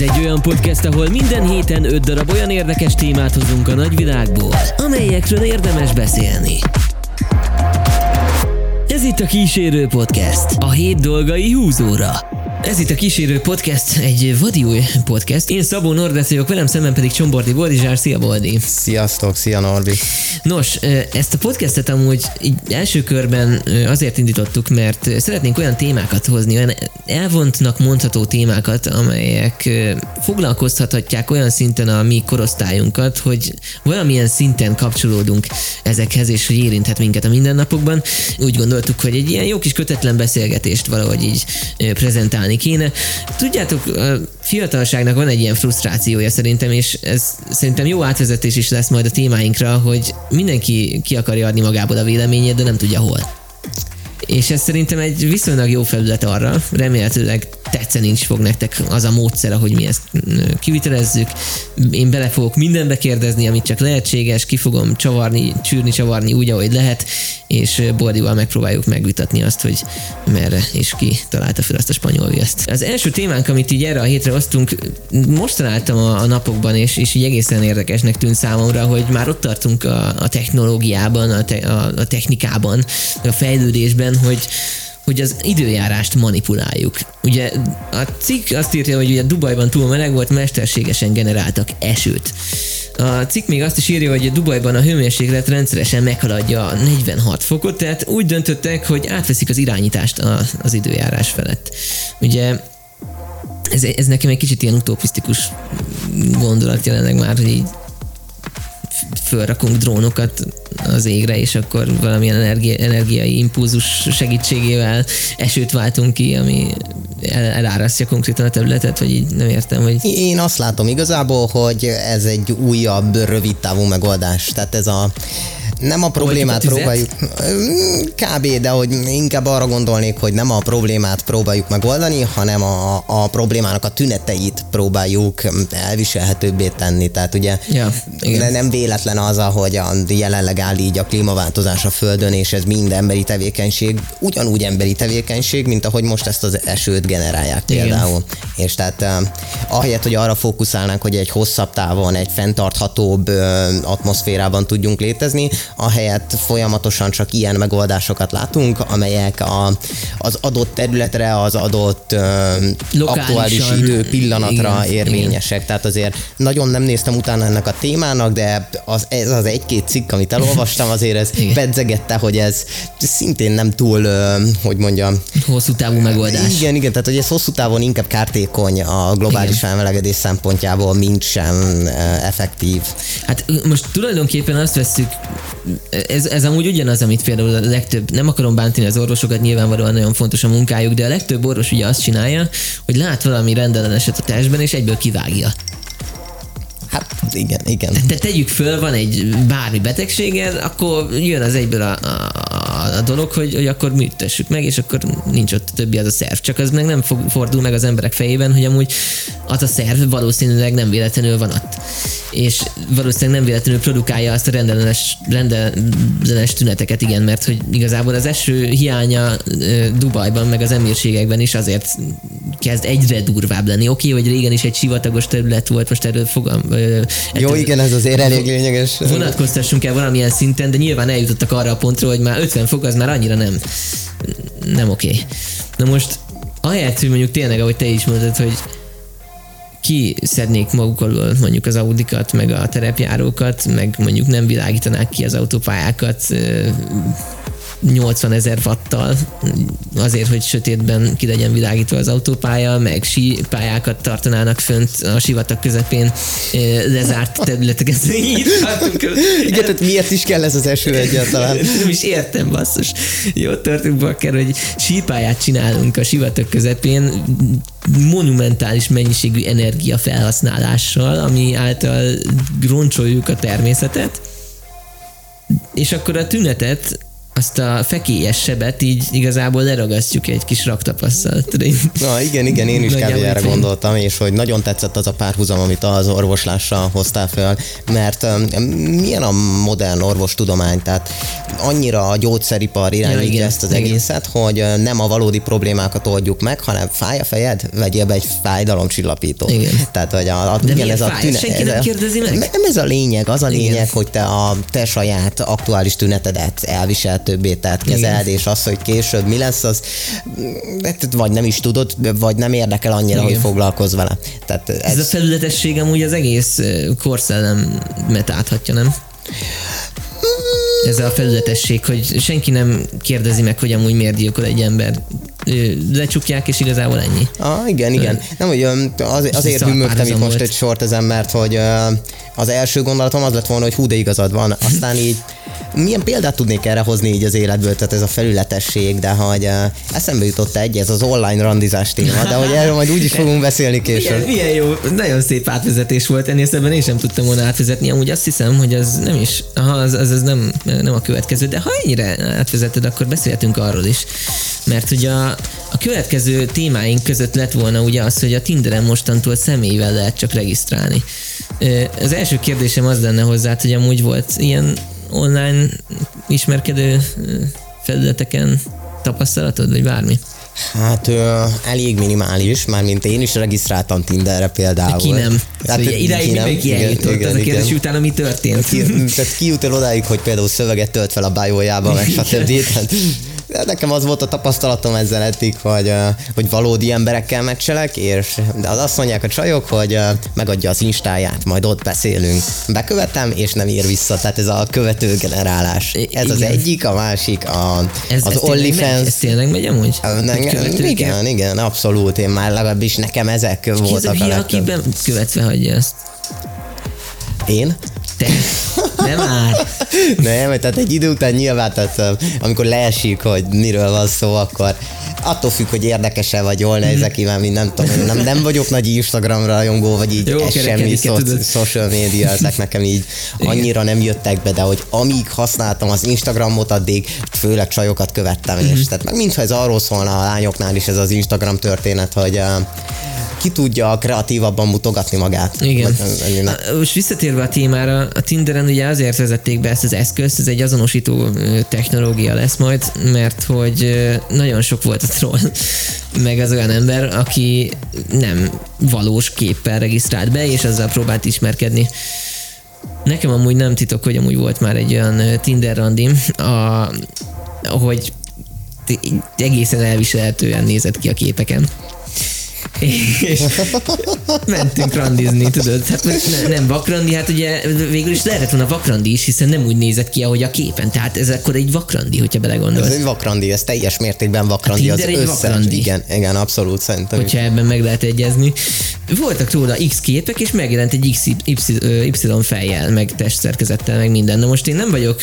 Ez egy olyan podcast, ahol minden héten öt darab olyan érdekes témát hozunk a nagyvilágból, amelyekről érdemes beszélni. Ez itt a Kísérő Podcast, a hét dolgai húzóra. Ez itt a Kísérő Podcast, egy vadi új podcast. Én Szabó Nordes vagyok, velem szemben pedig Csombordi Boldizsár. Szia Boldi! Sziasztok, szia Norbi! Nos, ezt a podcastet amúgy így első körben azért indítottuk, mert szeretnénk olyan témákat hozni, olyan elvontnak mondható témákat, amelyek foglalkoztathatják olyan szinten a mi korosztályunkat, hogy valamilyen szinten kapcsolódunk ezekhez, és hogy érinthet minket a mindennapokban. Úgy gondoltuk, hogy egy ilyen jó kis kötetlen beszélgetést valahogy így prezentálni kéne. Tudjátok, a fiatalságnak van egy ilyen frusztrációja szerintem, és ez szerintem jó átvezetés is lesz majd a témáinkra, hogy mindenki ki akarja adni magából a véleményét, de nem tudja hol. És ez szerintem egy viszonylag jó felület arra, remélhetőleg tetszeni is fog nektek az a módszer, ahogy mi ezt kivitelezzük. Én bele fogok mindenbe kérdezni, amit csak lehetséges, ki fogom csavarni, csűrni, csavarni úgy, ahogy lehet, és Bordival megpróbáljuk megvitatni azt, hogy merre és ki találta fel azt a spanyol viaszt. Az első témánk, amit így erre a hétre osztunk, most találtam a, a napokban, és, és így egészen érdekesnek tűnt számomra, hogy már ott tartunk a, a technológiában, a, te, a, a technikában, a fejlődésben, hogy hogy az időjárást manipuláljuk. Ugye a cikk azt írja, hogy ugye Dubajban túl meleg volt, mesterségesen generáltak esőt. A cikk még azt is írja, hogy Dubajban a hőmérséklet rendszeresen meghaladja a 46 fokot, tehát úgy döntöttek, hogy átveszik az irányítást a, az időjárás felett. Ugye ez, ez nekem egy kicsit ilyen utopisztikus gondolat jelenleg már, hogy így fölrakunk drónokat az égre, és akkor valamilyen energi- energiai impulzus segítségével esőt váltunk ki, ami el- elárasztja konkrétan a területet, vagy így nem értem, hogy... Én azt látom igazából, hogy ez egy újabb, rövid távú megoldás. Tehát ez a nem a problémát próbáljuk, kb. de hogy inkább arra gondolnék, hogy nem a problémát próbáljuk megoldani, hanem a, a problémának a tüneteit próbáljuk elviselhetőbbé tenni. Tehát ugye ja, igen. nem véletlen az, hogy a, jelenleg áll így a klímaváltozás a Földön, és ez mind emberi tevékenység, ugyanúgy emberi tevékenység, mint ahogy most ezt az esőt generálják például. Igen. És tehát uh, ahelyett, hogy arra fókuszálnánk, hogy egy hosszabb távon, egy fenntarthatóbb uh, atmoszférában tudjunk létezni, ahelyett folyamatosan csak ilyen megoldásokat látunk, amelyek a, az adott területre, az adott uh, aktuális idő pillanatra igen, érvényesek. Igen. Tehát azért nagyon nem néztem utána ennek a témának, de az, ez az egy-két cikk, amit elolvastam, azért ez bedzegette, hogy ez szintén nem túl, hogy mondjam... Hosszú távú megoldás. Igen, igen, tehát hogy ez hosszú távon inkább kártékony a globális igen. felmelegedés szempontjából, mint sem effektív. Hát most tulajdonképpen azt veszük ez, ez amúgy ugyanaz, amit például a legtöbb, nem akarom bántani az orvosokat, nyilvánvalóan nagyon fontos a munkájuk, de a legtöbb orvos ugye azt csinálja, hogy lát valami rendelleneset a testben, és egyből kivágja. Hát igen, igen. Te tegyük föl, van egy bármi betegséged, akkor jön az egyből a, a, a dolog, hogy, hogy akkor műtessük meg, és akkor nincs ott többi az a szerv. Csak az meg nem fordul meg az emberek fejében, hogy amúgy az a szerv valószínűleg nem véletlenül van ott és valószínűleg nem véletlenül produkálja azt a rendellenes, rendellenes tüneteket, igen, mert hogy igazából az eső hiánya Dubajban, meg az emírségekben is azért kezd egyre durvább lenni. Oké, okay, hogy régen is egy sivatagos terület volt, most erről fogam... Jó, igen, ez azért elég lényeges. Vonatkoztassunk el valamilyen szinten, de nyilván eljutottak arra a pontra, hogy már 50 fok az már annyira nem, nem oké. Okay. Na most ahelyett, hogy mondjuk tényleg, ahogy te is mondtad, hogy szednék maguk alól mondjuk az Audikat, meg a terepjárókat, meg mondjuk nem világítanák ki az autópályákat 80 ezer watttal, azért, hogy sötétben ki legyen világítva az autópálya, meg sípályákat tartanának fönt a sivatag közepén lezárt területeket Igen, tehát miért is kell ez az eső egyáltalán? Nem is értem, basszus. Jó, tartunk bakker, hogy sípályát csinálunk a sivatag közepén, monumentális mennyiségű energia felhasználással, ami által roncsoljuk a természetet, és akkor a tünetet azt a fekélyes sebet így igazából leragasztjuk egy kis raktapasszal. Na igen, igen, én is erre gondoltam, és hogy nagyon tetszett az a párhuzam, amit az orvoslással hoztál fel, mert um, milyen a modern orvostudomány, tehát annyira a gyógyszeripar irányítja ja, ezt az igen. egészet, hogy nem a valódi problémákat oldjuk meg, hanem fáj a fejed, vegyél be egy fájdalomcsillapító. Igen. Tehát, hogy a, a, De igen, ez a tünet, Senki nem kérdezi meg? Nem ez a lényeg, az a lényeg, igen. hogy te a te saját aktuális tünetedet elviseltőbbé tehát kezeld, és az, hogy később mi lesz, az vagy nem is tudod, vagy nem érdekel annyira, igen. hogy foglalkozz vele. Tehát ez, ez a felületesség amúgy az egész korszellemet áthatja, nem? Ez a felületesség, hogy senki nem kérdezi meg, hogy amúgy miért gyilkol egy ember. Lecsukják, és igazából ennyi. Ah, igen, igen. Nem, hogy az, azért hűmögtem itt most egy sort ezen, mert hogy az első gondolatom az lett volna, hogy hú, de igazad van. Aztán így milyen példát tudnék erre hozni így az életből, tehát ez a felületesség, de hogy uh, eszembe jutott egy, ez az online randizás téma, de hogy erről majd úgy is fogunk beszélni később. Milyen, milyen jó, nagyon szép átvezetés volt, ennél szebben én sem tudtam volna átvezetni, amúgy azt hiszem, hogy az nem is, aha, az, az, az nem, nem a következő, de ha ennyire átvezeted, akkor beszélhetünk arról is. Mert ugye a, a következő témáink között lett volna ugye az, hogy a Tinderen mostantól személyvel lehet csak regisztrálni. Az első kérdésem az lenne hozzá, hogy amúgy volt ilyen online ismerkedő felületeken tapasztalatod, vagy bármi? Hát ö, elég minimális, már mint én is regisztráltam Tinderre például. Ki nem? Hát, szóval idáig mindenki eljutott, igen, az a kérdés, igen. utána mi történt? Ki, tehát ki jut el odáig, hogy például szöveget tölt fel a bájójába, meg stb. Nekem az volt a tapasztalatom ezzel eddig, hogy, hogy valódi emberekkel megcselek, és de az azt mondják a csajok, hogy megadja az instáját, majd ott beszélünk. Bekövetem, és nem ír vissza, tehát ez a követő generálás. Ez igen. az egyik, a másik a, ez, az OnlyFans. Ez tényleg megy amúgy? Ne, igen, igen, abszolút. Én már legalábbis nekem ezek és voltak a, a aki követve hagyja ezt? Én? Te. Nem már. Nem, tehát egy idő után nyilván, tehát amikor leesik, hogy miről van szó, akkor attól függ, hogy érdekese vagy, jól nézek ki, mert nem tudom, nem, nem vagyok nagy Instagram rajongó, vagy így Jó, semmi szo- social media, ezek nekem így annyira nem jöttek be, de hogy amíg használtam az Instagramot, addig főleg csajokat követtem, és mhm. tehát meg mintha ez arról szólna a lányoknál is ez az Instagram történet, hogy ki tudja kreatívabban mutogatni magát. Igen. Most visszatérve a témára, a Tinderen ugye azért vezették be ezt az eszközt, ez egy azonosító technológia lesz majd, mert hogy nagyon sok volt a troll, meg az olyan ember, aki nem valós képpel regisztrált be, és azzal próbált ismerkedni. Nekem amúgy nem titok, hogy amúgy volt már egy olyan Tinder randim, a, hogy egészen elviselhetően nézett ki a képeken és mentünk randizni, tudod? Hát ne, nem vakrandi, hát ugye végül is lehetett volna vakrandi is, hiszen nem úgy nézett ki, ahogy a képen. Tehát ez akkor egy vakrandi, hogyha belegondolsz. Ez egy vakrandi, ez teljes mértékben vakrandi. Az egy összes, vakrandi. Igen, igen, abszolút szerintem. Hogyha ebben meg lehet egyezni. Voltak róla X képek, és megjelent egy XY, y fejjel, meg testszerkezettel, meg minden. Na most én nem vagyok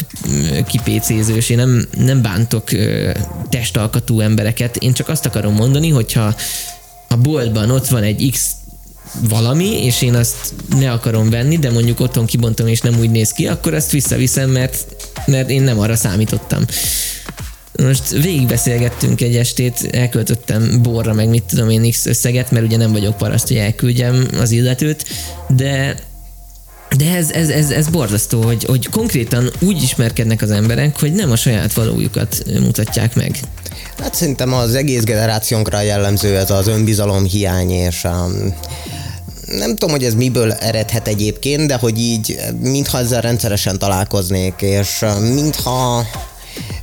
kipécézős, én nem, nem bántok testalkatú embereket, én csak azt akarom mondani, hogyha a boltban ott van egy X valami, és én azt ne akarom venni, de mondjuk otthon kibontom, és nem úgy néz ki, akkor azt visszaviszem, mert, mert én nem arra számítottam. Most végigbeszélgettünk egy estét, elköltöttem borra, meg mit tudom én X összeget, mert ugye nem vagyok paraszt, hogy elküldjem az illetőt, de de ez, ez, ez, ez borzasztó, hogy, hogy konkrétan úgy ismerkednek az emberek, hogy nem a saját valójukat mutatják meg. Hát szerintem az egész generációnkra jellemző ez az önbizalom hiány, és um, nem tudom, hogy ez miből eredhet egyébként, de hogy így mintha ezzel rendszeresen találkoznék, és um, mintha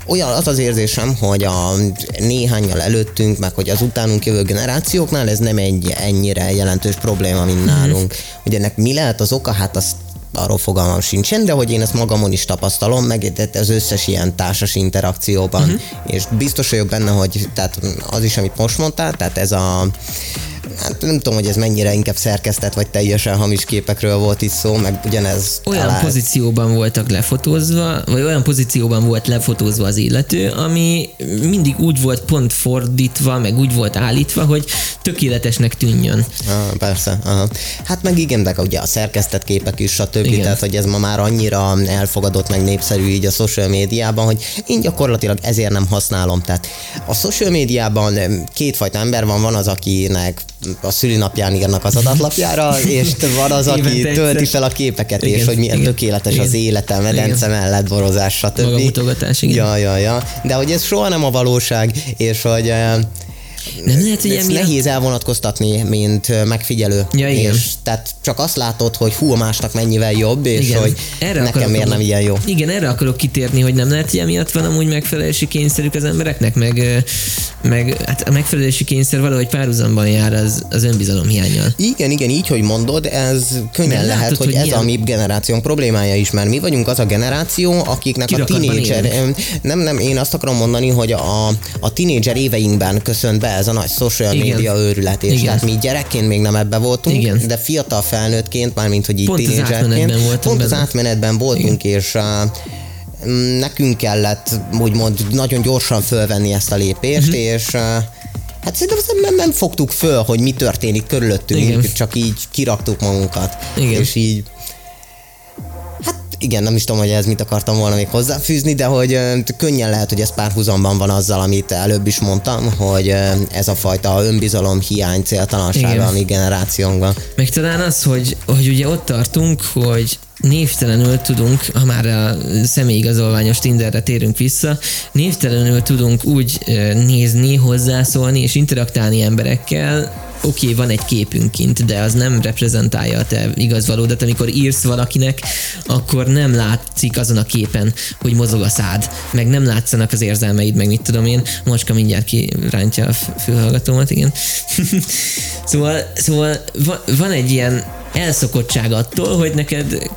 olyan az az érzésem, hogy a néhányal előttünk, meg hogy az utánunk jövő generációknál ez nem egy ennyire jelentős probléma, mint mhm. nálunk. Hogy ennek mi lehet az oka, hát azt arról fogalmam sincsen, de hogy én ezt magamon is tapasztalom, meg az összes ilyen társas interakcióban, uh-huh. és biztos vagyok benne, hogy tehát az is, amit most mondtál, tehát ez a hát nem tudom, hogy ez mennyire inkább szerkesztett, vagy teljesen hamis képekről volt itt szó, meg ugyanez Olyan talál... pozícióban voltak lefotózva, vagy olyan pozícióban volt lefotózva az illető, ami mindig úgy volt pont fordítva, meg úgy volt állítva, hogy tökéletesnek tűnjön. Ah, persze. Aha. Hát meg igen, de ugye a szerkesztett képek is, stb. Igen. Tehát, hogy ez ma már annyira elfogadott, meg népszerű így a social médiában, hogy én gyakorlatilag ezért nem használom. Tehát a social médiában kétfajta ember van, van az, akinek a szülinapján írnak az adatlapjára, és van az, aki tölti fel a képeket, igen, és hogy milyen igen, tökéletes igen, az élete, medence igen. mellett borozás, stb. Maga igen. Ja, ja, ja. De hogy ez soha nem a valóság, és hogy nem lehet, hogy ezt nehéz elvonatkoztatni, mint megfigyelő. Ja, igen. És tehát csak azt látod, hogy hú, a másnak mennyivel jobb, és igen. hogy erre nekem miért nem ilyen jó. Igen, erre akarok kitérni, hogy nem lehet, hogy emiatt van amúgy megfelelési kényszerük az embereknek, meg, meg hát a megfelelési kényszer valahogy párhuzamban jár az, az önbizalom hiányjal. Igen, igen, így, hogy mondod, ez könnyen nem lehet, látod, hogy, hogy ez milyen... a mi generációnk problémája is, mert mi vagyunk az a generáció, akiknek Kirakatban a tinédzser, nem, nem, én azt akarom mondani, hogy a, a tinédzser éveinkben köszönt be ez a nagy social Igen. media őrület, és Igen. tehát mi gyerekként még nem ebbe voltunk, Igen. de fiatal felnőttként, már mint hogy így pont tínédzserként, pont az átmenetben voltunk, Igen. és uh, nekünk kellett úgymond nagyon gyorsan fölvenni ezt a lépést, uh-huh. és uh, Hát szerintem nem, nem fogtuk föl, hogy mi történik körülöttünk, Igen. csak így kiraktuk magunkat. Igen. És így igen, nem is tudom, hogy ez mit akartam volna még hozzáfűzni, de hogy könnyen lehet, hogy ez párhuzamban van azzal, amit előbb is mondtam, hogy ez a fajta önbizalom hiány, céltalansága a mi generációnkban. Meg talán az, hogy, hogy ugye ott tartunk, hogy névtelenül tudunk, ha már a személyigazolványos Tinderre térünk vissza, névtelenül tudunk úgy nézni, hozzászólni és interaktálni emberekkel, oké, okay, van egy képünk kint, de az nem reprezentálja a te igaz valódat. Amikor írsz valakinek, akkor nem látszik azon a képen, hogy mozog a szád, meg nem látszanak az érzelmeid, meg mit tudom én. Mocska mindjárt kirántja a fülhallgatómat, igen. szóval, szóval van egy ilyen elszokottság attól, hogy neked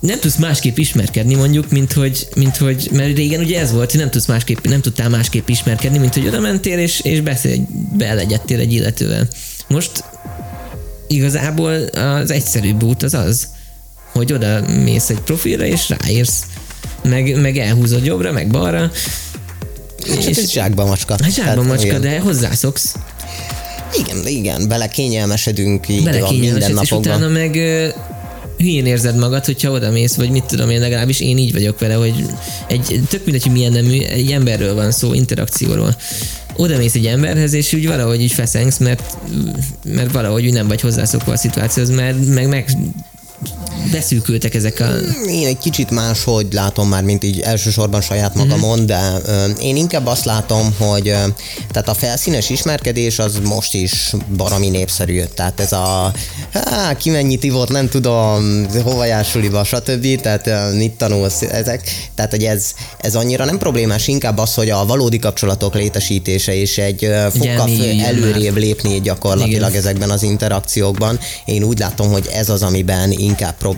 nem tudsz másképp ismerkedni mondjuk, mint hogy, mint hogy mert régen ugye ez volt, hogy nem, tudsz másképp, nem tudtál másképp ismerkedni, mint hogy oda mentél és, és beszélj, beelegyedtél egy illetővel. Most igazából az egyszerűbb út az az, hogy oda mész egy profilra és ráírsz, meg, meg elhúzod jobbra, meg balra. Hát és ez zsákba macska. Hát zsákba macska, igen. de hozzászoksz. Igen, igen, bele kényelmesedünk így bele a napokban. És utána meg hülyén érzed magad, hogyha oda mész, vagy mit tudom én, legalábbis én így vagyok vele, hogy egy, tök mindegy, hogy milyen nemű, egy emberről van szó, interakcióról oda mész egy emberhez, és úgy valahogy így feszengsz, mert, mert valahogy úgy nem vagy hozzászokva a szituációhoz, mert meg, meg beszűkültek ezek a... Én egy kicsit máshogy látom már, mint így elsősorban saját magamon, uh-huh. de ö, én inkább azt látom, hogy ö, tehát a felszínes ismerkedés az most is barami népszerű. Tehát ez a há, ki mennyit ivott, nem tudom, hova jár suliba, stb. Tehát ö, mit tanulsz, ezek. Tehát, hogy ez, ez annyira nem problémás, inkább az, hogy a valódi kapcsolatok létesítése és egy ö, fokkal előrébb lépni gyakorlatilag Igen. ezekben az interakciókban. Én úgy látom, hogy ez az, amiben inkább problémás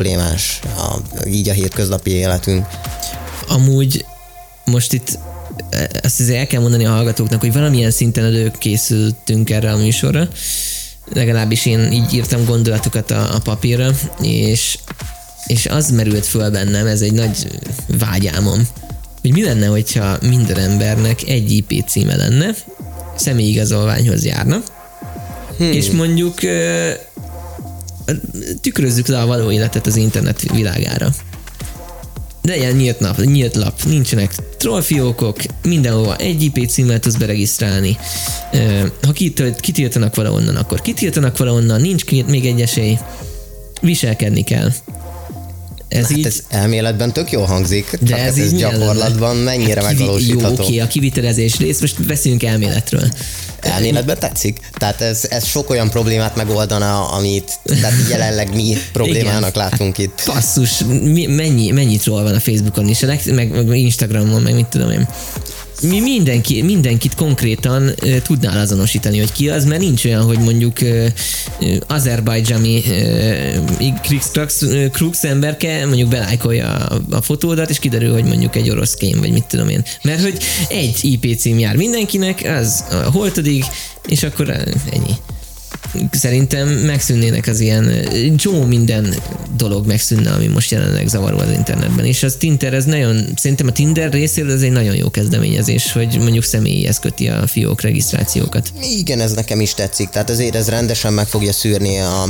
a, így a hétköznapi életünk. Amúgy most itt e, azt azért el kell mondani a hallgatóknak, hogy valamilyen szinten előbb készültünk erre a műsorra, legalábbis én így írtam gondolatokat a, a papírra, és, és az merült föl bennem, ez egy nagy vágyálmom, hogy mi lenne, hogyha minden embernek egy IP címe lenne, személyigazolványhoz járna, hmm. és mondjuk tükrözzük le a való életet az internet világára. De ilyen nyílt, nap, nyílt lap, nincsenek trollfiókok, mindenhova egy IP címmel tudsz beregisztrálni. Ha kitiltanak valahonnan, akkor kitiltanak valahonnan, nincs még egy esély. Viselkedni kell. Ez hát így... ez elméletben tök jó hangzik, de ez, ez gyakorlatban mennyire hát megvalósítható. Jó, oké, a kivitelezés rész, most beszéljünk elméletről. Elméletben tetszik? Tehát ez, ez sok olyan problémát megoldana, amit tehát jelenleg mi problémának Igen. látunk itt. Passzus, mi, mennyi, mennyit ról van a Facebookon is, meg, meg Instagramon, meg mit tudom én mi mindenki, mindenkit konkrétan uh, tudnál azonosítani, hogy ki az, mert nincs olyan, hogy mondjuk uh, uh, azerbajdzsami Krux emberke mondjuk belájkolja a, a fotódat, és kiderül, hogy mondjuk egy orosz kém, vagy mit tudom én. Mert hogy egy IP cím jár mindenkinek, az a holtodig, és akkor ennyi. Szerintem megszűnnének az ilyen, csomó minden dolog megszűnne, ami most jelenleg zavaró az internetben. És az Tinder, ez nagyon, szerintem a Tinder részéről ez egy nagyon jó kezdeményezés, hogy mondjuk személyhez köti a fiók regisztrációkat. Igen, ez nekem is tetszik, tehát azért ez rendesen meg fogja szűrni a,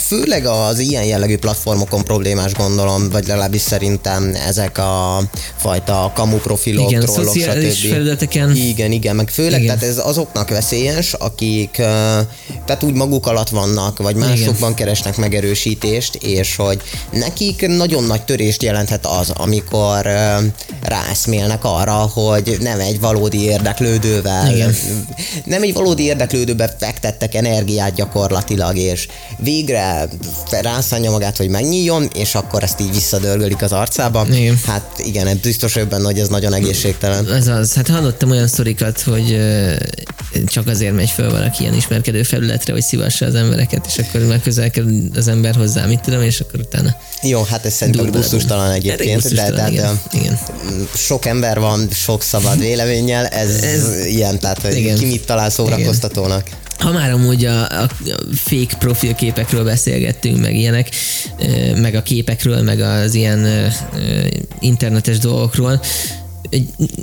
főleg az ilyen jellegű platformokon problémás gondolom, vagy legalábbis szerintem ezek a fajta kamu profilok, igen, trollok, stb. felületeken. Igen, igen, meg főleg igen. tehát ez azoknak veszélyes, akik tehát úgy maguk alatt vannak, vagy másokban igen. keresnek megerősítést, és hogy nekik nagyon nagy törést jelenthet az, amikor rászmélnek arra, hogy nem egy valódi érdeklődővel, igen. nem egy valódi érdeklődőbe fektettek energiát gyakorlatilag, és végre rászánja magát, hogy megnyíljon, és akkor ezt így visszadörgölik az arcába. Igen. Hát igen, biztos vagyok benne, hogy ez nagyon egészségtelen. Ez az. Hát hallottam olyan sztorikat, hogy csak azért megy föl valaki ilyen ismerkedő felületre, hogy szívassa az embereket, és akkor már közel kell az ember hozzá, mit tudom, és akkor utána. Jó, hát ez szerintem gusztustalan egyébként, de, de, igen, de igen. sok ember van, sok szabad véleménnyel, ez, ez ilyen, tehát hogy igen. ki mit talál szórakoztatónak. Igen ha már amúgy a, a fake profilképekről beszélgettünk, meg ilyenek, meg a képekről, meg az ilyen internetes dolgokról,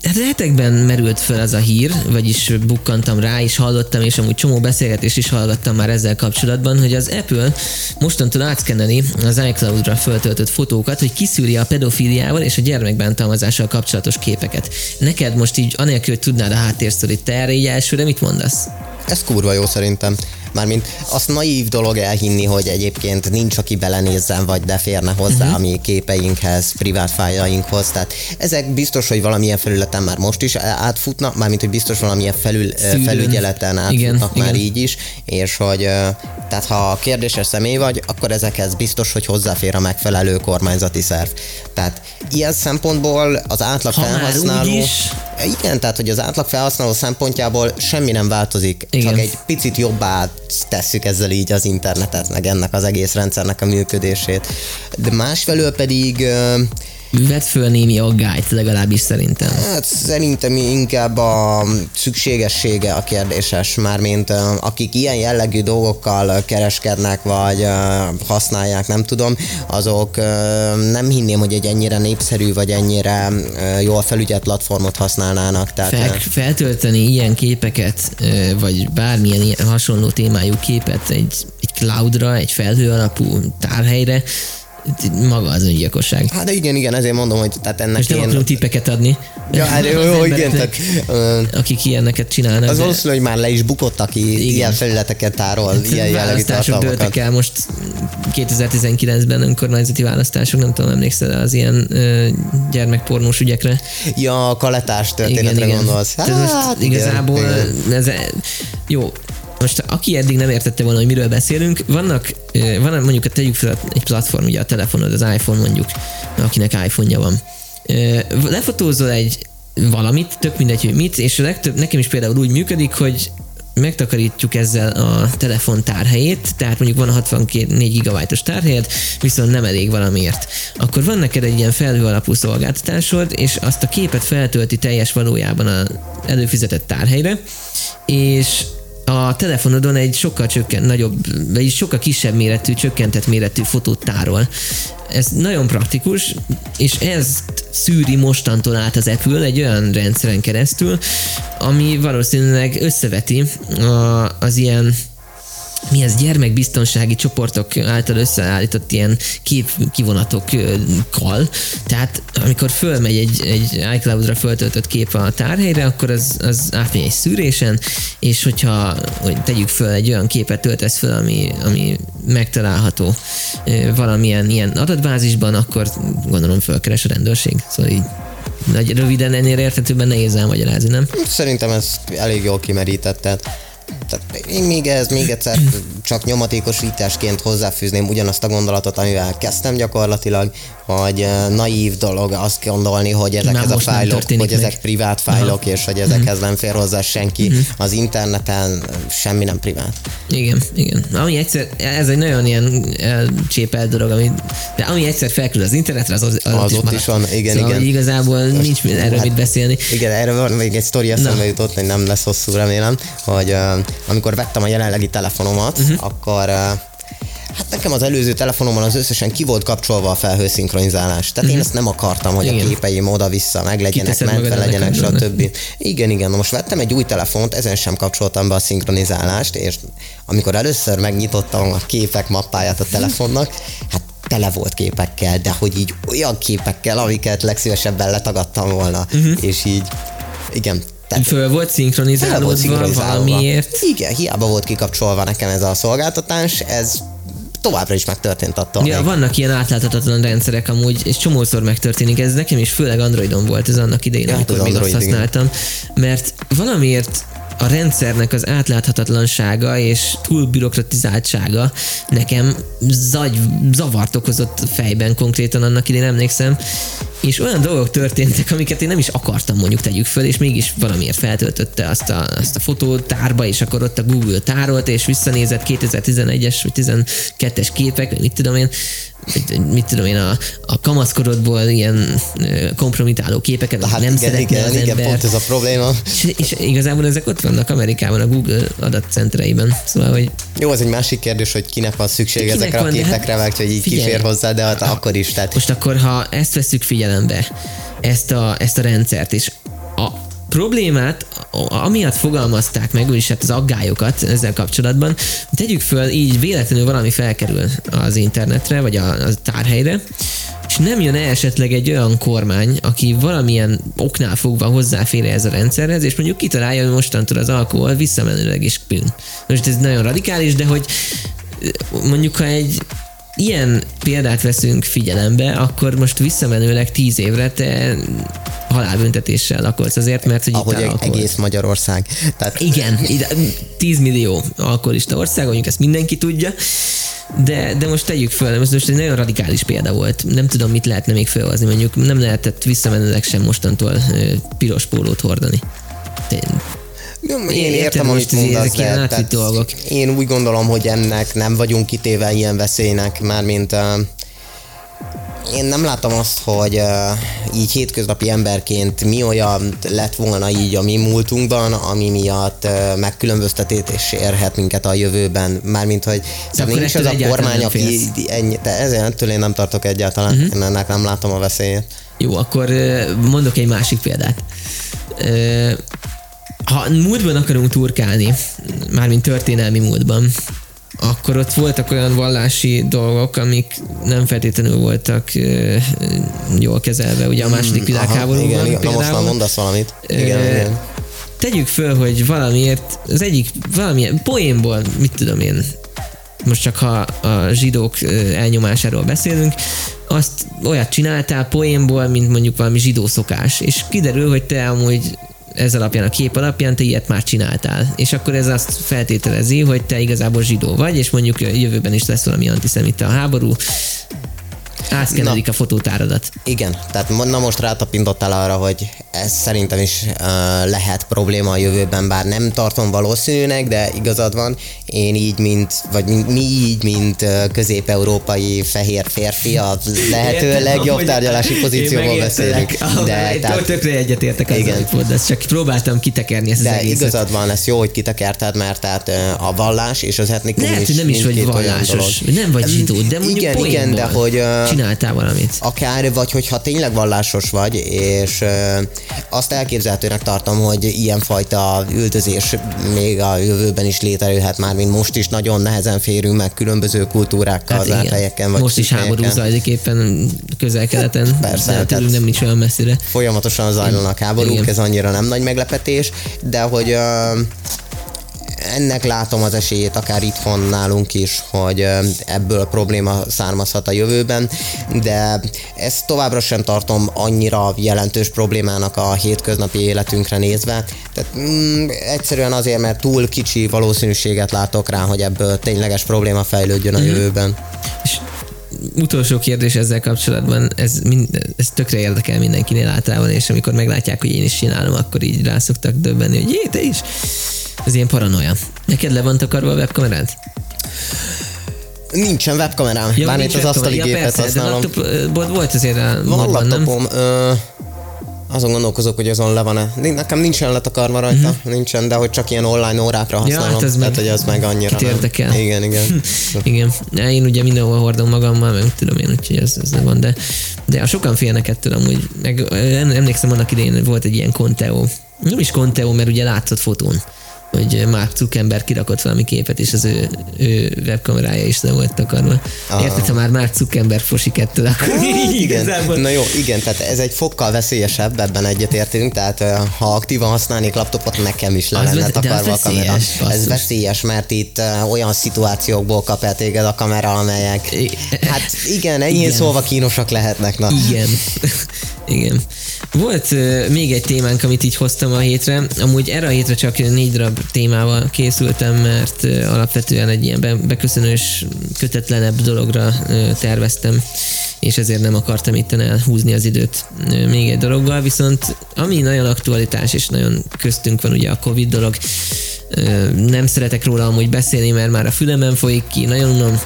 hát hetekben merült fel ez a hír, vagyis bukkantam rá, és hallottam, és amúgy csomó beszélgetést is hallgattam már ezzel kapcsolatban, hogy az Apple mostantól átszkenneli az iCloud-ra föltöltött fotókat, hogy kiszűri a pedofiliával és a gyermekbántalmazással kapcsolatos képeket. Neked most így, anélkül, hogy tudnád a háttérsztorit, te erre így elsőre mit mondasz? Ez kurva jó szerintem. Mármint azt naív dolog elhinni, hogy egyébként nincs, aki belenézzen, vagy de férne hozzá uh-huh. a mi képeinkhez, privát fájlainkhoz. Tehát ezek biztos, hogy valamilyen felületen már most is átfutnak, mármint, hogy biztos valamilyen felül, felügyeleten átfutnak igen, már igen. így is, és hogy tehát ha kérdéses személy vagy, akkor ezekhez biztos, hogy hozzáfér a megfelelő kormányzati szerv. Tehát ilyen szempontból az átlag ha felhasználó... Igen, tehát hogy az átlag felhasználó szempontjából semmi nem változik, igen. csak egy picit jobbá tesszük ezzel így az internetet, meg ennek az egész rendszernek a működését. De másfelől pedig vet föl némi aggályt, legalábbis szerintem. Hát szerintem inkább a szükségessége a kérdéses, mármint akik ilyen jellegű dolgokkal kereskednek, vagy használják, nem tudom, azok nem hinném, hogy egy ennyire népszerű, vagy ennyire jól felügyelt platformot használnának. Tehát Fel, feltölteni ilyen képeket, vagy bármilyen ilyen hasonló témájú képet egy, egy cloudra, egy felhő alapú tárhelyre, maga az öngyilkosság. Hát de igen, igen, ezért mondom, hogy tehát ennek És nem én... akarunk tippeket adni. Ja, hát jó, jó igen. Tehát, akik ilyeneket csinálnak. Az valószínű, hogy már le is bukott, aki igen. ilyen felületeket tárol, hát, ilyen jellegű tartalmakat. el most 2019-ben önkormányzati választások, nem tudom, emlékszel az ilyen ö, gyermekpornós ügyekre. Ja, a kaletás történetre igen, igen. gondolsz. Hát, most igen, igazából igen. Ez, jó, most aki eddig nem értette volna, hogy miről beszélünk, vannak, van mondjuk, tegyük fel egy platform, ugye a telefonod, az iPhone mondjuk, akinek iPhone-ja van. Lefotózol egy valamit, tök mindegy, hogy mit, és a legtöbb, nekem is például úgy működik, hogy megtakarítjuk ezzel a telefon tárhelyét, tehát mondjuk van a 64 gigabájtos tárhelyed, viszont nem elég valamiért. Akkor van neked egy ilyen felhő alapú szolgáltatásod, és azt a képet feltölti teljes valójában a előfizetett tárhelyre, és a telefonodon egy sokkal csökken, nagyobb, vagy sokkal kisebb méretű, csökkentett méretű fotót tárol. Ez nagyon praktikus, és ezt szűri mostantól át az Apple egy olyan rendszeren keresztül, ami valószínűleg összeveti a, az ilyen mi ez gyermekbiztonsági csoportok által összeállított ilyen kép kivonatokkal. Tehát amikor fölmegy egy, egy iCloud-ra föltöltött kép a tárhelyre, akkor az, az átmegy egy szűrésen, és hogyha hogy tegyük föl egy olyan képet töltesz föl, ami, ami megtalálható valamilyen ilyen adatbázisban, akkor gondolom fölkeres a rendőrség. Szóval így nagy röviden ennél értetőben nehéz elmagyarázni, nem? Szerintem ez elég jól kimerített, tehát tehát én még ez még egyszer csak nyomatékosításként hozzáfűzném ugyanazt a gondolatot, amivel kezdtem gyakorlatilag, hogy naív dolog azt gondolni, hogy ezek ez a fájlok, hogy meg. ezek privát fájlok, Aha. és hogy ezekhez nem fér hozzá senki. Uh-huh. Az interneten semmi nem privát. Igen, igen. Ami egyszer, ez egy nagyon ilyen csépelt dolog, ami, de ami egyszer felkerül az internetre, az, az, az, az ott, ott is van, igen, szóval igen. igazából Most, nincs erről hát, mit beszélni. Igen, erről van még egy sztori eszembe jutott, hogy nem lesz hosszú, remélem, hogy uh, amikor vettem a jelenlegi telefonomat, uh-huh. akkor Hát nekem az előző telefonomon az összesen ki volt kapcsolva a felhőszinkronizálás. Tehát mm-hmm. én mhm. ezt nem akartam, hogy igen. a képeim oda-vissza meg legyenek, mentve legyenek, stb. Igen, igen. Na most vettem egy új telefont, ezen sem kapcsoltam be a szinkronizálást, és amikor először megnyitottam a képek mappáját a telefonnak, hát tele volt képekkel, de hogy így olyan képekkel, amiket legszívesebben letagadtam volna. Uh-huh. És így, igen, tehát Föl volt szinkronizálódva, volt szinkronizálódva valamiért? Igen, hiába volt kikapcsolva nekem ez a szolgáltatás, ez továbbra is megtörtént attól. Ja, még. vannak ilyen átláthatatlan rendszerek amúgy, és csomószor megtörténik. Ez nekem is főleg Androidon volt ez annak idején, ja, amikor hát még Android, azt használtam. Igen. Mert valamiért a rendszernek az átláthatatlansága és túl bürokratizáltsága nekem zagy, zavart okozott fejben konkrétan annak idén emlékszem, és olyan dolgok történtek, amiket én nem is akartam mondjuk tegyük föl, és mégis valamiért feltöltötte azt a, azt a fotótárba, és akkor ott a Google tárolt, és visszanézett 2011-es vagy 12-es képek, mit tudom én, mit tudom én, a, a kamaszkorodból ilyen kompromitáló képeket, hát nem igen, szeretne igen, az igen, ember. pont ez a probléma. És, és, igazából ezek ott vannak Amerikában, a Google adatcentreiben. Szóval, hogy... Jó, az egy másik kérdés, hogy kinek van szükség kinek ezekre van, a képekre, hát, vagy hogy így figyelj, kifér hozzá, de hát akkor is. Tehát... Most akkor, ha ezt veszük figyelembe, ezt a, ezt a rendszert, és a problémát, amiatt fogalmazták meg, úgyis hát az aggályokat ezzel kapcsolatban, tegyük föl, így véletlenül valami felkerül az internetre, vagy a, a tárhelyre, és nem jön el esetleg egy olyan kormány, aki valamilyen oknál fogva hozzáfér ez a rendszerhez, és mondjuk kitalálja, hogy mostantól az alkohol visszamenőleg is bűn. Most ez nagyon radikális, de hogy mondjuk ha egy ilyen példát veszünk figyelembe, akkor most visszamenőleg tíz évre te halálbüntetéssel lakolsz azért, mert hogy Ahogy itt egész Magyarország. Tehát... Igen, 10 millió alkoholista ország, mondjuk ezt mindenki tudja, de, de most tegyük föl, most, most egy nagyon radikális példa volt. Nem tudom, mit lehetne még felhozni, mondjuk nem lehetett visszamenőleg sem mostantól piros pólót hordani. Én, én értem, amit mondasz, de dolgok. én úgy gondolom, hogy ennek nem vagyunk kitéve ilyen veszélynek, mármint én nem látom azt, hogy uh, így hétköznapi emberként mi olyan lett volna így a mi múltunkban, ami miatt uh, megkülönböztetés érhet minket a jövőben. Mármint, hogy nincs az a kormány, aki ennyi, de ezért én nem tartok egyáltalán, uh-huh. én ennek nem látom a veszélyét. Jó, akkor mondok egy másik példát ha múltban akarunk turkálni, mármint történelmi múltban, akkor ott voltak olyan vallási dolgok, amik nem feltétlenül voltak uh, jól kezelve, ugye a második hmm, világháborúban. Igen, igen. Na most már mondasz valamit. Igen, uh, igen. Tegyük föl, hogy valamiért, az egyik valamilyen poénból, mit tudom én, most csak ha a zsidók elnyomásáról beszélünk, azt olyat csináltál poénból, mint mondjuk valami zsidó szokás, és kiderül, hogy te amúgy ez alapján, a kép alapján te ilyet már csináltál. És akkor ez azt feltételezi, hogy te igazából zsidó vagy, és mondjuk jövőben is lesz valami antiszemita háború, átszkennelik a fotótáradat. Igen, tehát na most rátapintottál arra, hogy ez szerintem is uh, lehet probléma a jövőben, bár nem tartom valószínűnek, de igazad van. Én így, mint, vagy mi így, mint uh, közép-európai fehér férfi, a lehető Értem, legjobb tárgyalási pozícióban beszélünk. De, tehát, tökre egyetértek ezzel, hogy de csak próbáltam kitekerni ezt de az egészet. igazad van, ez jó, hogy kitekerted, mert tehát uh, a vallás és az etnikum Lehet, is, nem is vagy vallásos, nem vagy zsidó, de mondjuk igen, igen, de hogy uh, csináltál valamit. Akár, vagy hogyha tényleg vallásos vagy, és azt elképzelhetőnek tartom, hogy ilyenfajta üldözés még a jövőben is létrejöhet már, mint most is nagyon nehezen férünk meg különböző kultúrákkal, hát zárt helyeken. Vagy most is háború zajlik éppen közel-keleten, Persze, de nem nincs olyan messzire. Folyamatosan zajlanak háborúk, igen. ez annyira nem nagy meglepetés, de hogy uh, ennek látom az esélyét akár itthon nálunk is, hogy ebből a probléma származhat a jövőben, de ezt továbbra sem tartom annyira jelentős problémának a hétköznapi életünkre nézve. Tehát mm, egyszerűen azért, mert túl kicsi valószínűséget látok rá, hogy ebből tényleges probléma fejlődjön a mm-hmm. jövőben. És utolsó kérdés ezzel kapcsolatban, ez, mind, ez tökre érdekel mindenkinél általában, és amikor meglátják, hogy én is csinálom, akkor így rá szoktak döbbenni, hogy jé, te is. Ez ilyen paranoia. Neked le van takarva a webkamerád? Nincsen webkamerám, ja, bármint az asztali ja, gépet persze, használom. De laptopod volt azért a Van laptopom, ö, Azon gondolkozok, hogy azon le van-e. Nekem nincsen letakarva rajta, uh-huh. nincsen, de hogy csak ilyen online órákra használom. Ja, hát ez tehát, meg, hogy az meg annyira nem. érdekel. Igen, igen. igen. Én ugye mindenhol hordom magammal, meg tudom én, úgyhogy ez, ez van, de, de a sokan félnek ettől amúgy. Meg emlékszem, annak idején volt egy ilyen Conteo. Nem is Conteo, mert ugye látszott fotón hogy Mark Zuckerberg kirakott valami képet, és az ő, ő webkamerája is le volt takarva. Aha. Érted, ha már Mark Zuckerberg fosik ettől, akkor hát, igen. Igazából... Na jó, igen, tehát ez egy fokkal veszélyesebb, ebben egyetértünk, tehát ha aktívan használnék laptopot, nekem is le az lenne takarva a kamera. Ez veszélyes, mert itt olyan szituációkból kap el téged a kamera, amelyek, hát igen, ennyi szólva kínosak lehetnek. Na. Igen. igen. Volt uh, még egy témánk, amit így hoztam a hétre. Amúgy erre a hétre csak négy darab témával készültem, mert uh, alapvetően egy ilyen be- beköszönős, kötetlenebb dologra uh, terveztem, és ezért nem akartam itt elhúzni az időt uh, még egy dologgal, viszont ami nagyon aktualitás és nagyon köztünk van ugye a Covid dolog, uh, nem szeretek róla amúgy beszélni, mert már a fülemen folyik ki, nagyon unom,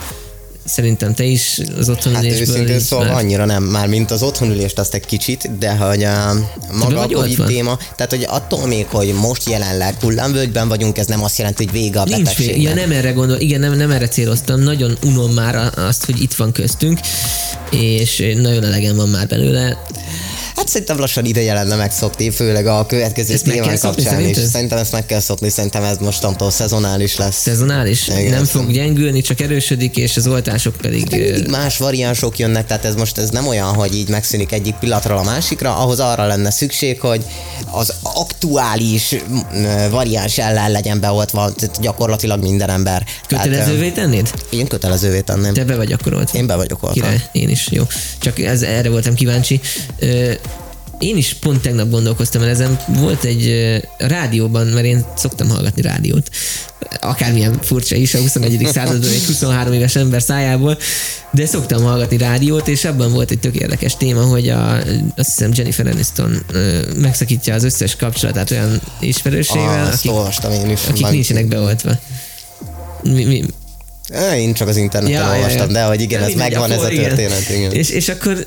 Szerintem te is az otthonülésből... Hát őszintén szóval már... annyira nem, már mint az otthonülést azt egy kicsit, de hogy a maga a Covid téma, tehát hogy attól még, hogy most jelenleg hullámvölgyben vagyunk, ez nem azt jelenti, hogy vége a Nincs betegségnek. Ja, nem erre gondol, igen, nem, nem erre céloztam, nagyon unom már azt, hogy itt van köztünk, és nagyon elegem van már belőle. Hát szerintem lassan ideje lenne megszokni, főleg a következő ezt témán kapcsán is. Szerintem ezt meg kell szokni, szerintem ez mostantól szezonális lesz. Szezonális? Igen, nem fog gyengülni, csak erősödik, és az oltások pedig... Hát más variánsok jönnek, tehát ez most ez nem olyan, hogy így megszűnik egyik pillanatról a másikra, ahhoz arra lenne szükség, hogy az aktuális variáns ellen legyen beoltva gyakorlatilag minden ember. Kötelezővé tennéd? Én kötelezővé tenném. Te be vagy akkor ott? Én be vagyok ott. Király, én is, jó. Csak ez, erre voltam kíváncsi én is pont tegnap gondolkoztam el ezen. Volt egy uh, rádióban, mert én szoktam hallgatni rádiót, akármilyen furcsa is a 21. században egy 23 éves ember szájából, de szoktam hallgatni rádiót, és abban volt egy tök érdekes téma, hogy a, azt hiszem Jennifer Aniston uh, megszakítja az összes kapcsolatát olyan ismerősével, ah, akik, olvastam én is. akik nincsenek beoltva. Mi, mi, én csak az interneten ja, olvastam, ja, ja. de hogy igen, ja, ez megvan ez a történet. Igen. És, és akkor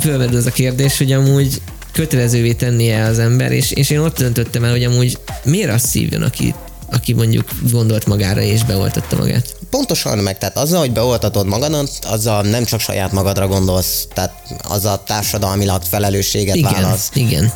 fölved az a kérdés, hogy amúgy kötelezővé tennie az ember, és, és én ott döntöttem el, hogy amúgy miért azt szívjon, aki, aki mondjuk gondolt magára és beoltatta magát. Pontosan meg, tehát azzal, hogy beoltatod magadat, azzal nem csak saját magadra gondolsz, tehát az a társadalmilag felelősséget igen, válasz. Igen,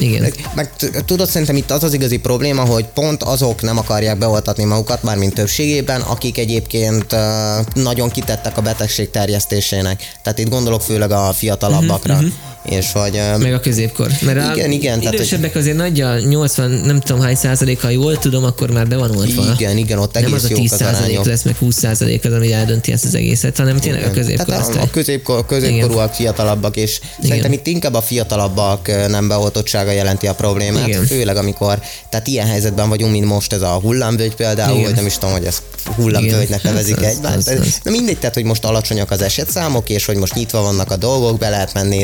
igen. Meg, meg tudod, szerintem itt az az igazi probléma, hogy pont azok nem akarják beoltatni magukat, már mint többségében, akik egyébként uh, nagyon kitettek a betegség terjesztésének. Tehát itt gondolok főleg a fiatalabbakra. Uh-huh, uh-huh és vagy... Meg a középkor. Mert igen, a igen. Idősebbek tehát, azért nagyja 80, nem tudom hány százalék, ha jól tudom, akkor már be van oltva. Igen, igen, ott egész Nem az a 10 százalék lesz, meg 20 százalék az, ami eldönti ezt az egészet, hanem igen. tényleg a középkor. Tehát a, a középkor, középkorúak fiatalabbak, és igen. szerintem itt inkább a fiatalabbak nem beoltottsága jelenti a problémát, igen. főleg amikor, tehát ilyen helyzetben vagyunk, mint most ez a hullámvölgy például, igen. hogy nem is tudom, hogy ez hullámvölgynek nevezik egymást. Na mindegy, tehát, hogy most alacsonyak az esetszámok, és hogy most nyitva vannak a dolgok, be lehet menni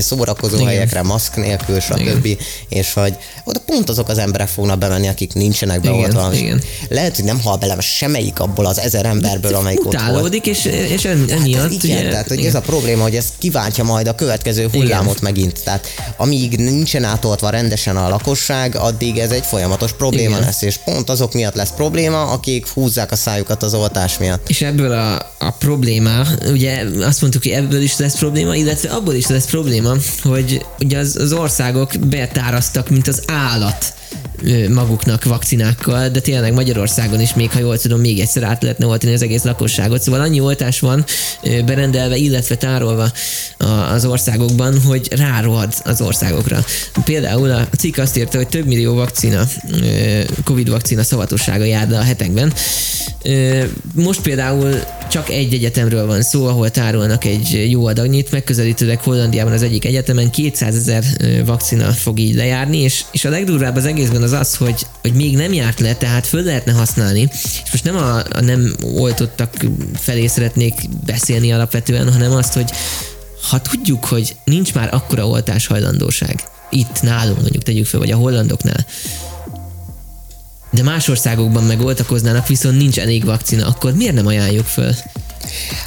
találkozó Igen. helyekre, maszk nélkül, stb. És hogy oda pont azok az emberek fognak bemenni, akik nincsenek beoltva. Lehet, hogy nem hal bele semmelyik abból az ezer emberből, amelyik ott volt. és, és emiatt. Hát igen, ugye, tehát hogy igen. ez a probléma, hogy ez kiváltja majd a következő hullámot igen. megint. Tehát amíg nincsen átoltva rendesen a lakosság, addig ez egy folyamatos probléma igen. lesz, és pont azok miatt lesz probléma, akik húzzák a szájukat az oltás miatt. És ebből a, a probléma, ugye azt mondtuk, hogy ebből is lesz probléma, illetve abból is lesz probléma, hogy ugye az, az országok betáraztak, mint az állat maguknak vakcinákkal, de tényleg Magyarországon is még, ha jól tudom, még egyszer át lehetne oltani az egész lakosságot. Szóval annyi oltás van berendelve, illetve tárolva az országokban, hogy rárohad az országokra. Például a cikk azt írta, hogy több millió vakcina, Covid vakcina szavatossága jár a hetekben. Most például csak egy egyetemről van szó, ahol tárolnak egy jó adagnyit, megközelítőleg Hollandiában az egyik egyetemen 200 ezer vakcina fog így lejárni, és, és a legdurvább az egészben az az, hogy, hogy még nem járt le, tehát föl lehetne használni, és most nem a, a nem oltottak felé szeretnék beszélni alapvetően, hanem azt, hogy ha tudjuk, hogy nincs már akkora oltás hajlandóság, itt nálunk mondjuk tegyük fel, vagy a hollandoknál, de más országokban meg oltakoznának, viszont nincs elég vakcina, akkor miért nem ajánljuk föl?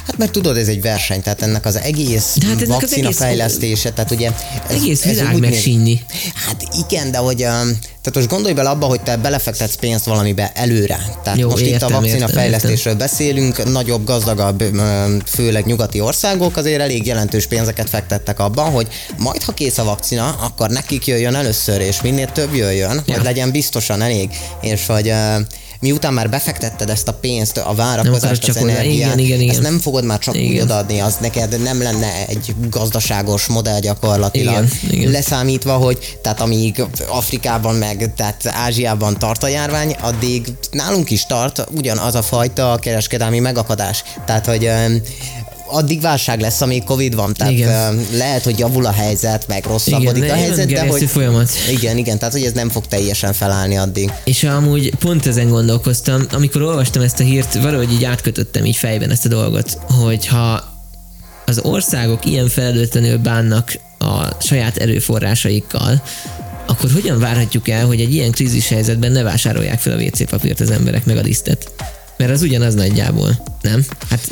Hát mert tudod, ez egy verseny, tehát ennek az egész De hát ennek az vakcina egész- fejlesztése, tehát ugye... Ez, Egész ez világ néz- megsínni. Hát igen, de hogy... um, Tehát most gondolj bele abba, hogy te belefektetsz pénzt valamibe előre. Tehát Jó, most itt a értem, vakcina értem, fejlesztésről beszélünk, nagyobb, gazdagabb, öm, főleg nyugati országok azért elég jelentős pénzeket fektettek abban, hogy majd ha kész a vakcina, akkor nekik jöjjön először, és minél több jöjjön, Ja. hogy legyen biztosan elég, és hogy ö, miután már befektetted ezt a pénzt, a várakozást, az energiát, igen, igen, igen. ezt nem fogod már csak úgy Igen. odaadni, az neked nem lenne egy gazdaságos modell gyakorlatilag. Igen, igen. Leszámítva, hogy tehát amíg Afrikában meg tehát Ázsiában tart a járvány, addig nálunk is tart ugyanaz a fajta kereskedelmi megakadás. Tehát, hogy addig válság lesz, amíg Covid van. Tehát Igen. lehet, hogy javul a helyzet, meg rosszabbodik Igen, a helyzet, de hogy... folyamat. Igen, igen, tehát hogy ez nem fog teljesen felállni addig. És amúgy pont ezen gondolkoztam, amikor olvastam ezt a hírt, valahogy így átkötöttem így fejben ezt a dolgot, hogy ha az országok ilyen felelőtlenül bánnak a saját erőforrásaikkal, akkor hogyan várhatjuk el, hogy egy ilyen krízis helyzetben ne vásárolják fel a WC papírt az emberek meg a lisztet? Mert az ugyanaz nagyjából, nem? Hát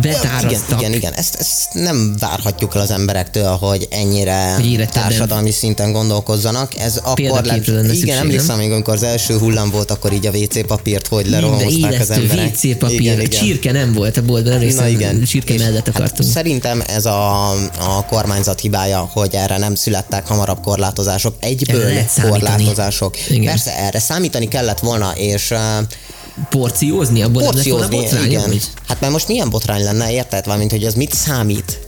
betárasztak. Igen, igen, igen. Ezt, ezt nem várhatjuk el az emberektől, hogy ennyire Hogy társadalmi szinten gondolkozzanak. Ez akkor lenne igen, szükség, emlékszem még, amikor az első hullám volt, akkor így a WC papírt, hogy lerohamozták az emberek. WC papír, Igen, igen. csirke nem volt a boltban, emlékszem, Na igen. csirke mellett hát akartunk. szerintem ez a, a kormányzat hibája, hogy erre nem születtek hamarabb korlátozások. Egyből korlátozások. Igen. Persze erre számítani kellett volna, és Porciózni, abból nem lett volna porciózni, botrány, igen. amúgy? Hát mert most milyen botrány lenne, érted? Valamint, hogy az mit számít?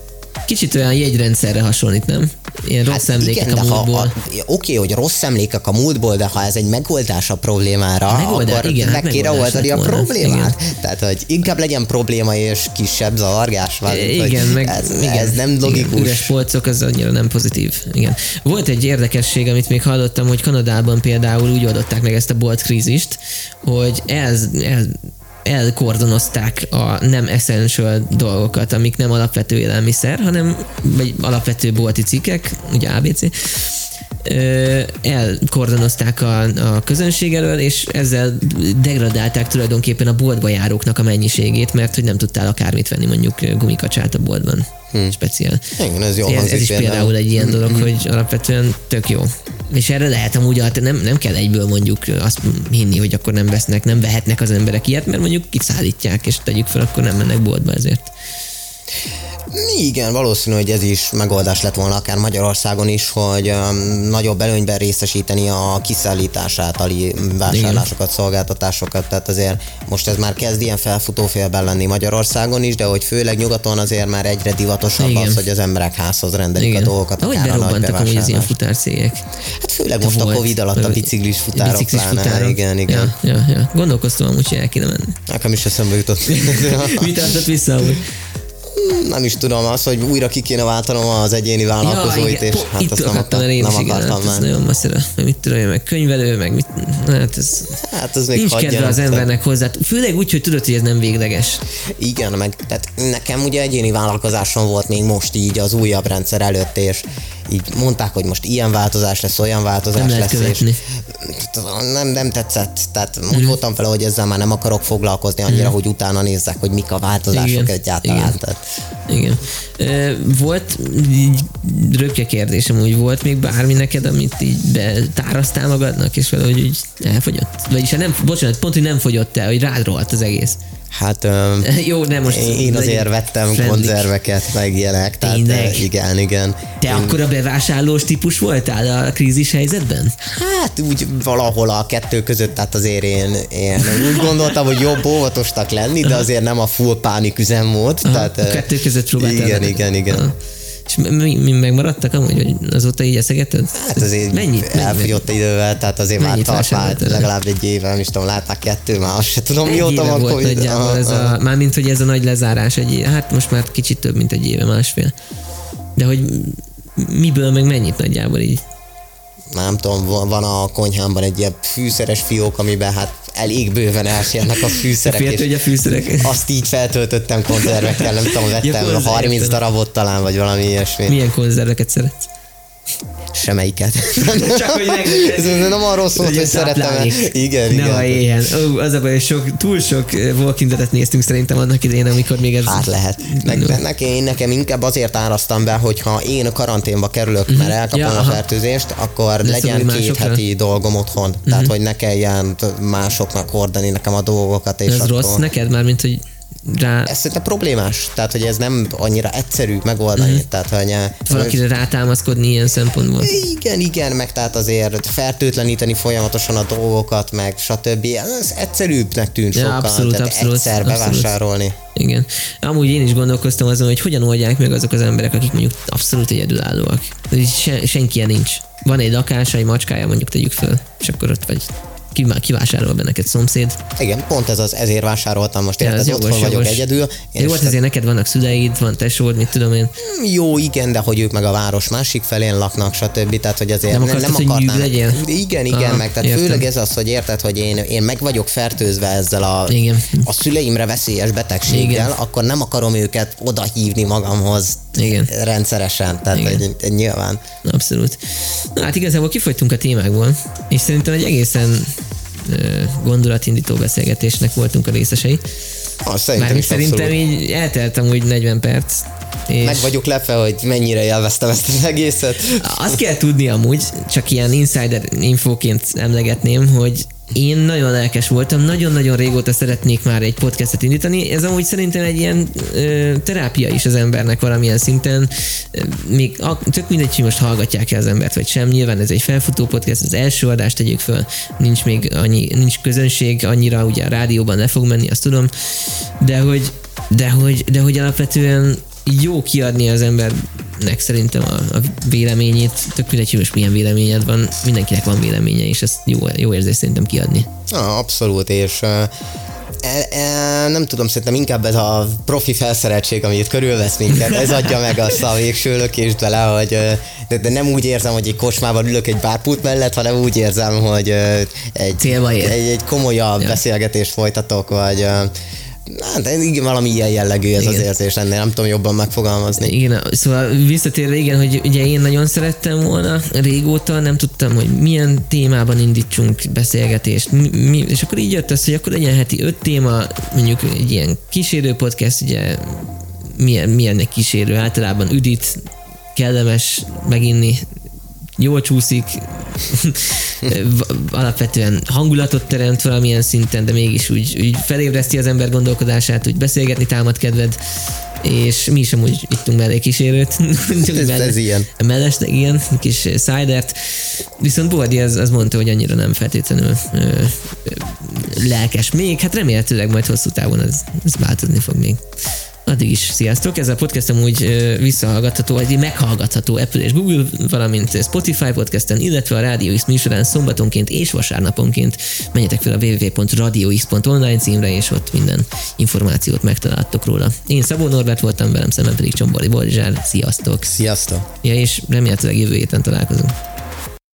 Kicsit olyan jegyrendszerre hasonlít, nem? Ilyen rossz emlékek Hát igen, a de ha múltból. a, oké, hogy rossz emlékek a múltból, de ha ez egy megoldás a problémára, Megoldás, akkor igen, hát meg kéne oldani a problémát. Tehát, hogy inkább legyen probléma és kisebb zavargás. Valamint, hogy Igen, meg ez, igen, ez nem Igen, logikus. üres polcok, az annyira nem pozitív. Igen. Volt egy érdekesség, amit még hallottam, hogy Kanadában például úgy oldották meg ezt a bolt krízist, hogy el, el, elkordonozták a nem essential dolgokat, amik nem alapvető élelmiszer, hanem vagy alapvető bolti cikkek, ugye ABC, elkordonozták a, a közönség elől, és ezzel degradálták tulajdonképpen a boltba járóknak a mennyiségét, mert hogy nem tudtál akármit venni, mondjuk gumikacsát a boltban. Hmm. Speciál. Igen, ez jó ez, ez is például. egy ilyen dolog, hogy alapvetően tök jó. És erre lehet amúgy, nem, nem kell egyből mondjuk azt hinni, hogy akkor nem vesznek, nem vehetnek az emberek ilyet, mert mondjuk kiszállítják, és tegyük fel, akkor nem mennek boltba ezért. Igen, valószínű, hogy ez is megoldás lett volna akár Magyarországon is, hogy um, nagyobb előnyben részesíteni a kiszállítás általi vásárlásokat, szolgáltatásokat, tehát azért most ez már kezd ilyen felfutófélben lenni Magyarországon is, de hogy főleg nyugaton azért már egyre divatosabb Igen. az, hogy az emberek házhoz rendelik a dolgokat, Ahogy a berobbantak amúgy az ilyen futárcégek. Hát főleg most a Volt. Covid alatt a biciklis futárok Biciklis pláne, futárok. igen, igen. Ja, ja, ja. Gondolkoztam amúgy, hogy el kéne menni. Nekem is eszembe jutott. Mi tartott vissza amúgy? Nem is tudom, az, hogy újra ki kéne váltanom az egyéni vállalkozóit, és Po- hát itt azt nem, akadtam akar, el én nem is, igen, akartam hát ez már. nagyon messzire, meg mit tudom én, meg könyvelő, meg mit, hát ez Hát ez még nincs kedve az embernek hozzá, főleg úgy, hogy tudod, hogy ez nem végleges. Igen, meg tehát nekem ugye egyéni vállalkozásom volt még most így az újabb rendszer előtt, és így mondták, hogy most ilyen változás lesz, olyan változás Nem lesz, követni. és nem, nem tetszett. Tehát úgy Mhm. voltam vele, hogy ezzel már nem akarok foglalkozni annyira, hogy utána nézzek, hogy mik a változások Igen, egyáltalán. igen. Tehát, Igen. Ö, Volt így röpke kérdésem, úgy volt még bármi neked, amit így betárasztál magadnak, és valahogy így elfogyott? Vagyis hát nem, bocsánat, pont, hogy nem fogyott el, hogy rád rohadt az egész. Hát öm, Jó, nem most... én azért vettem friendly. konzerveket, meg ilyenek. Tehát, Tényleg? igen, igen. Te akkor a bevásárlós típus voltál a krízis helyzetben? Hát úgy valahol a kettő között, tehát azért én, én úgy gondoltam, hogy jobb óvatosnak lenni, de azért nem a full pánik üzemmód. Aha, tehát, a kettő között próbáltál. Igen, igen, igen. Aha. És mi, mi megmaradtak amúgy, hogy azóta így eszegeted? Hát azért Mennyit? elfogyott idővel, tehát azért már Mennyit tart már legalább egy éve, nem is tudom, látták kettő, már azt se tudom, Egy mióta van volt nagyjából Aha, ez a, mármint, hogy ez a nagy lezárás egy hát most már kicsit több, mint egy éve, másfél. De hogy miből meg mennyit nagyjából így? Nem tudom, van a konyhámban egy ilyen fűszeres fiók, amiben hát elég bőven elférnek a fűszerek, Féltő, hogy a fűszerek. azt így feltöltöttem konzervekkel, nem tudom, vettem konzervekkel. 30 darabot talán, vagy valami ilyesmi. Milyen konzerveket szeretsz? Semelyiket. Csak, hogy Ez nem arról szólt, hogy szeretem. Igen, Ne igen. a. Ó, az a baj, hogy sok, túl sok eh, Walking Dead-et néztünk szerintem annak idején, amikor még ez... Hát lehet. Meg, nekem, én nekem inkább azért áraztam be, hogyha én karanténba kerülök, mert elkapom Ja, a fertőzést, akkor De legyen két másokra. heti dolgom otthon. Tehát, hogy ne kelljen másoknak hordani nekem a dolgokat. És ez akkor... rossz neked már, mint hogy rá, Ez szerintem problémás, tehát hogy ez nem annyira egyszerű megoldani. Mhm. Tehát, hogy eh, valakire rátámaszkodni ilyen szempontból. igen, igen, meg tehát azért fertőtleníteni folyamatosan a dolgokat, meg stb. Ez egyszerűbbnek tűnt Ja, sokkal, abszolút, tehát abszolút, egyszer abszolút. bevásárolni. Igen. Amúgy én is gondolkoztam azon, hogy hogyan oldják meg azok az emberek, akik mondjuk abszolút egyedülállóak. Se, senki nincs. Van egy lakása, egy macskája, mondjuk tegyük föl, és akkor ott vagy kivásárol be neked szomszéd. Igen, pont ez az, ezért vásároltam most, Ja, ez jogos, otthon vagyok jogos. egyedül. Jó, és hát azért neked vannak szüleid, van tesód, mit tudom én. Jó, igen, de hogy ők meg a város másik felén laknak, stb. Tehát, hogy azért Nem akartad, nem hogy akarnám. legyél? Igen, igen, Aha, meg tehát értem. főleg ez az, hogy érted, hogy én, én meg vagyok fertőzve ezzel a, Igen. a szüleimre veszélyes betegséggel, Igen. akkor nem akarom őket oda hívni magamhoz Igen. rendszeresen. Tehát, Igen. hogy, hogy nyilván. Abszolút. Na hát igazából kifogytunk a témákból, és szerintem egy egészen gondolatindító beszélgetésnek voltunk a részesei. Ah, szerintem Mármint szerintem abszolút. így elteltem úgy 40 perc. És Meg vagyok lepve, hogy mennyire élveztem ezt az egészet. azt kell tudni amúgy, csak ilyen insider infóként emlegetném, hogy én nagyon lelkes voltam, nagyon-nagyon régóta szeretnék már egy podcastet indítani. Ez amúgy szerintem egy ilyen ö, terápia is az embernek valamilyen szinten. Még a, tök mindegy, hogy most hallgatják el az embert, vagy sem. Nyilván ez egy felfutó podcast, az első adást tegyük föl. Nincs még annyi, nincs közönség, annyira ugye a rádióban le fog menni, azt tudom. De hogy, de hogy, de hogy alapvetően jó kiadni az embernek szerintem a, a véleményét, tök mindegy, hogy most milyen véleményed van, mindenkinek van véleménye, és ezt jó, jó érzés szerintem kiadni. Ah, abszolút, és uh, e, e, nem tudom, szerintem inkább ez a profi felszereltség, ami itt körülvesz minket, ez adja meg azt a végső lökést bele, hogy de, de nem úgy érzem, hogy egy kocsmában ülök egy bárpult mellett, hanem úgy érzem, hogy egy, Célba ér. egy, egy komolyabb Ja. beszélgetést folytatok, vagy hát igen, valami ilyen jellegű ez Igen. az érzés ennél, nem tudom jobban megfogalmazni. Igen, szóval visszatérve, igen, hogy ugye én nagyon szerettem volna régóta, nem tudtam, hogy milyen témában indítsunk beszélgetést, mi, mi, és akkor így jött az, hogy akkor legyen heti öt téma, mondjuk egy ilyen kísérő podcast, ugye milyen, milyen kísérő, általában üdít, kellemes meginni, jól csúszik, alapvetően hangulatot teremt valamilyen szinten, de mégis úgy, úgy felébreszti az ember gondolkodását, úgy beszélgetni támad kedved, és mi is amúgy ittunk mellé kísérőt. Ez- ez ilyen. Mellesleg ilyen, kis cidert. Viszont Bordi az, az mondta, hogy annyira nem feltétlenül ö, ö, lelkes még. Hát remélhetőleg majd hosszú távon ez, ez változni fog még. Addig is sziasztok! Ez a podcast amúgy ö, visszahallgatható, vagy meghallgatható Apple és Google, valamint Spotify podcasten, illetve a Radio X műsorán szombatonként és vasárnaponként. Menjetek fel a www.radiox.online címre, és ott minden információt megtaláltok róla. Én Szabó Norbert voltam, velem szemben pedig Csombori Borzsár. Sziasztok! Sziasztok! Ja, és remélhetőleg jövő héten találkozunk.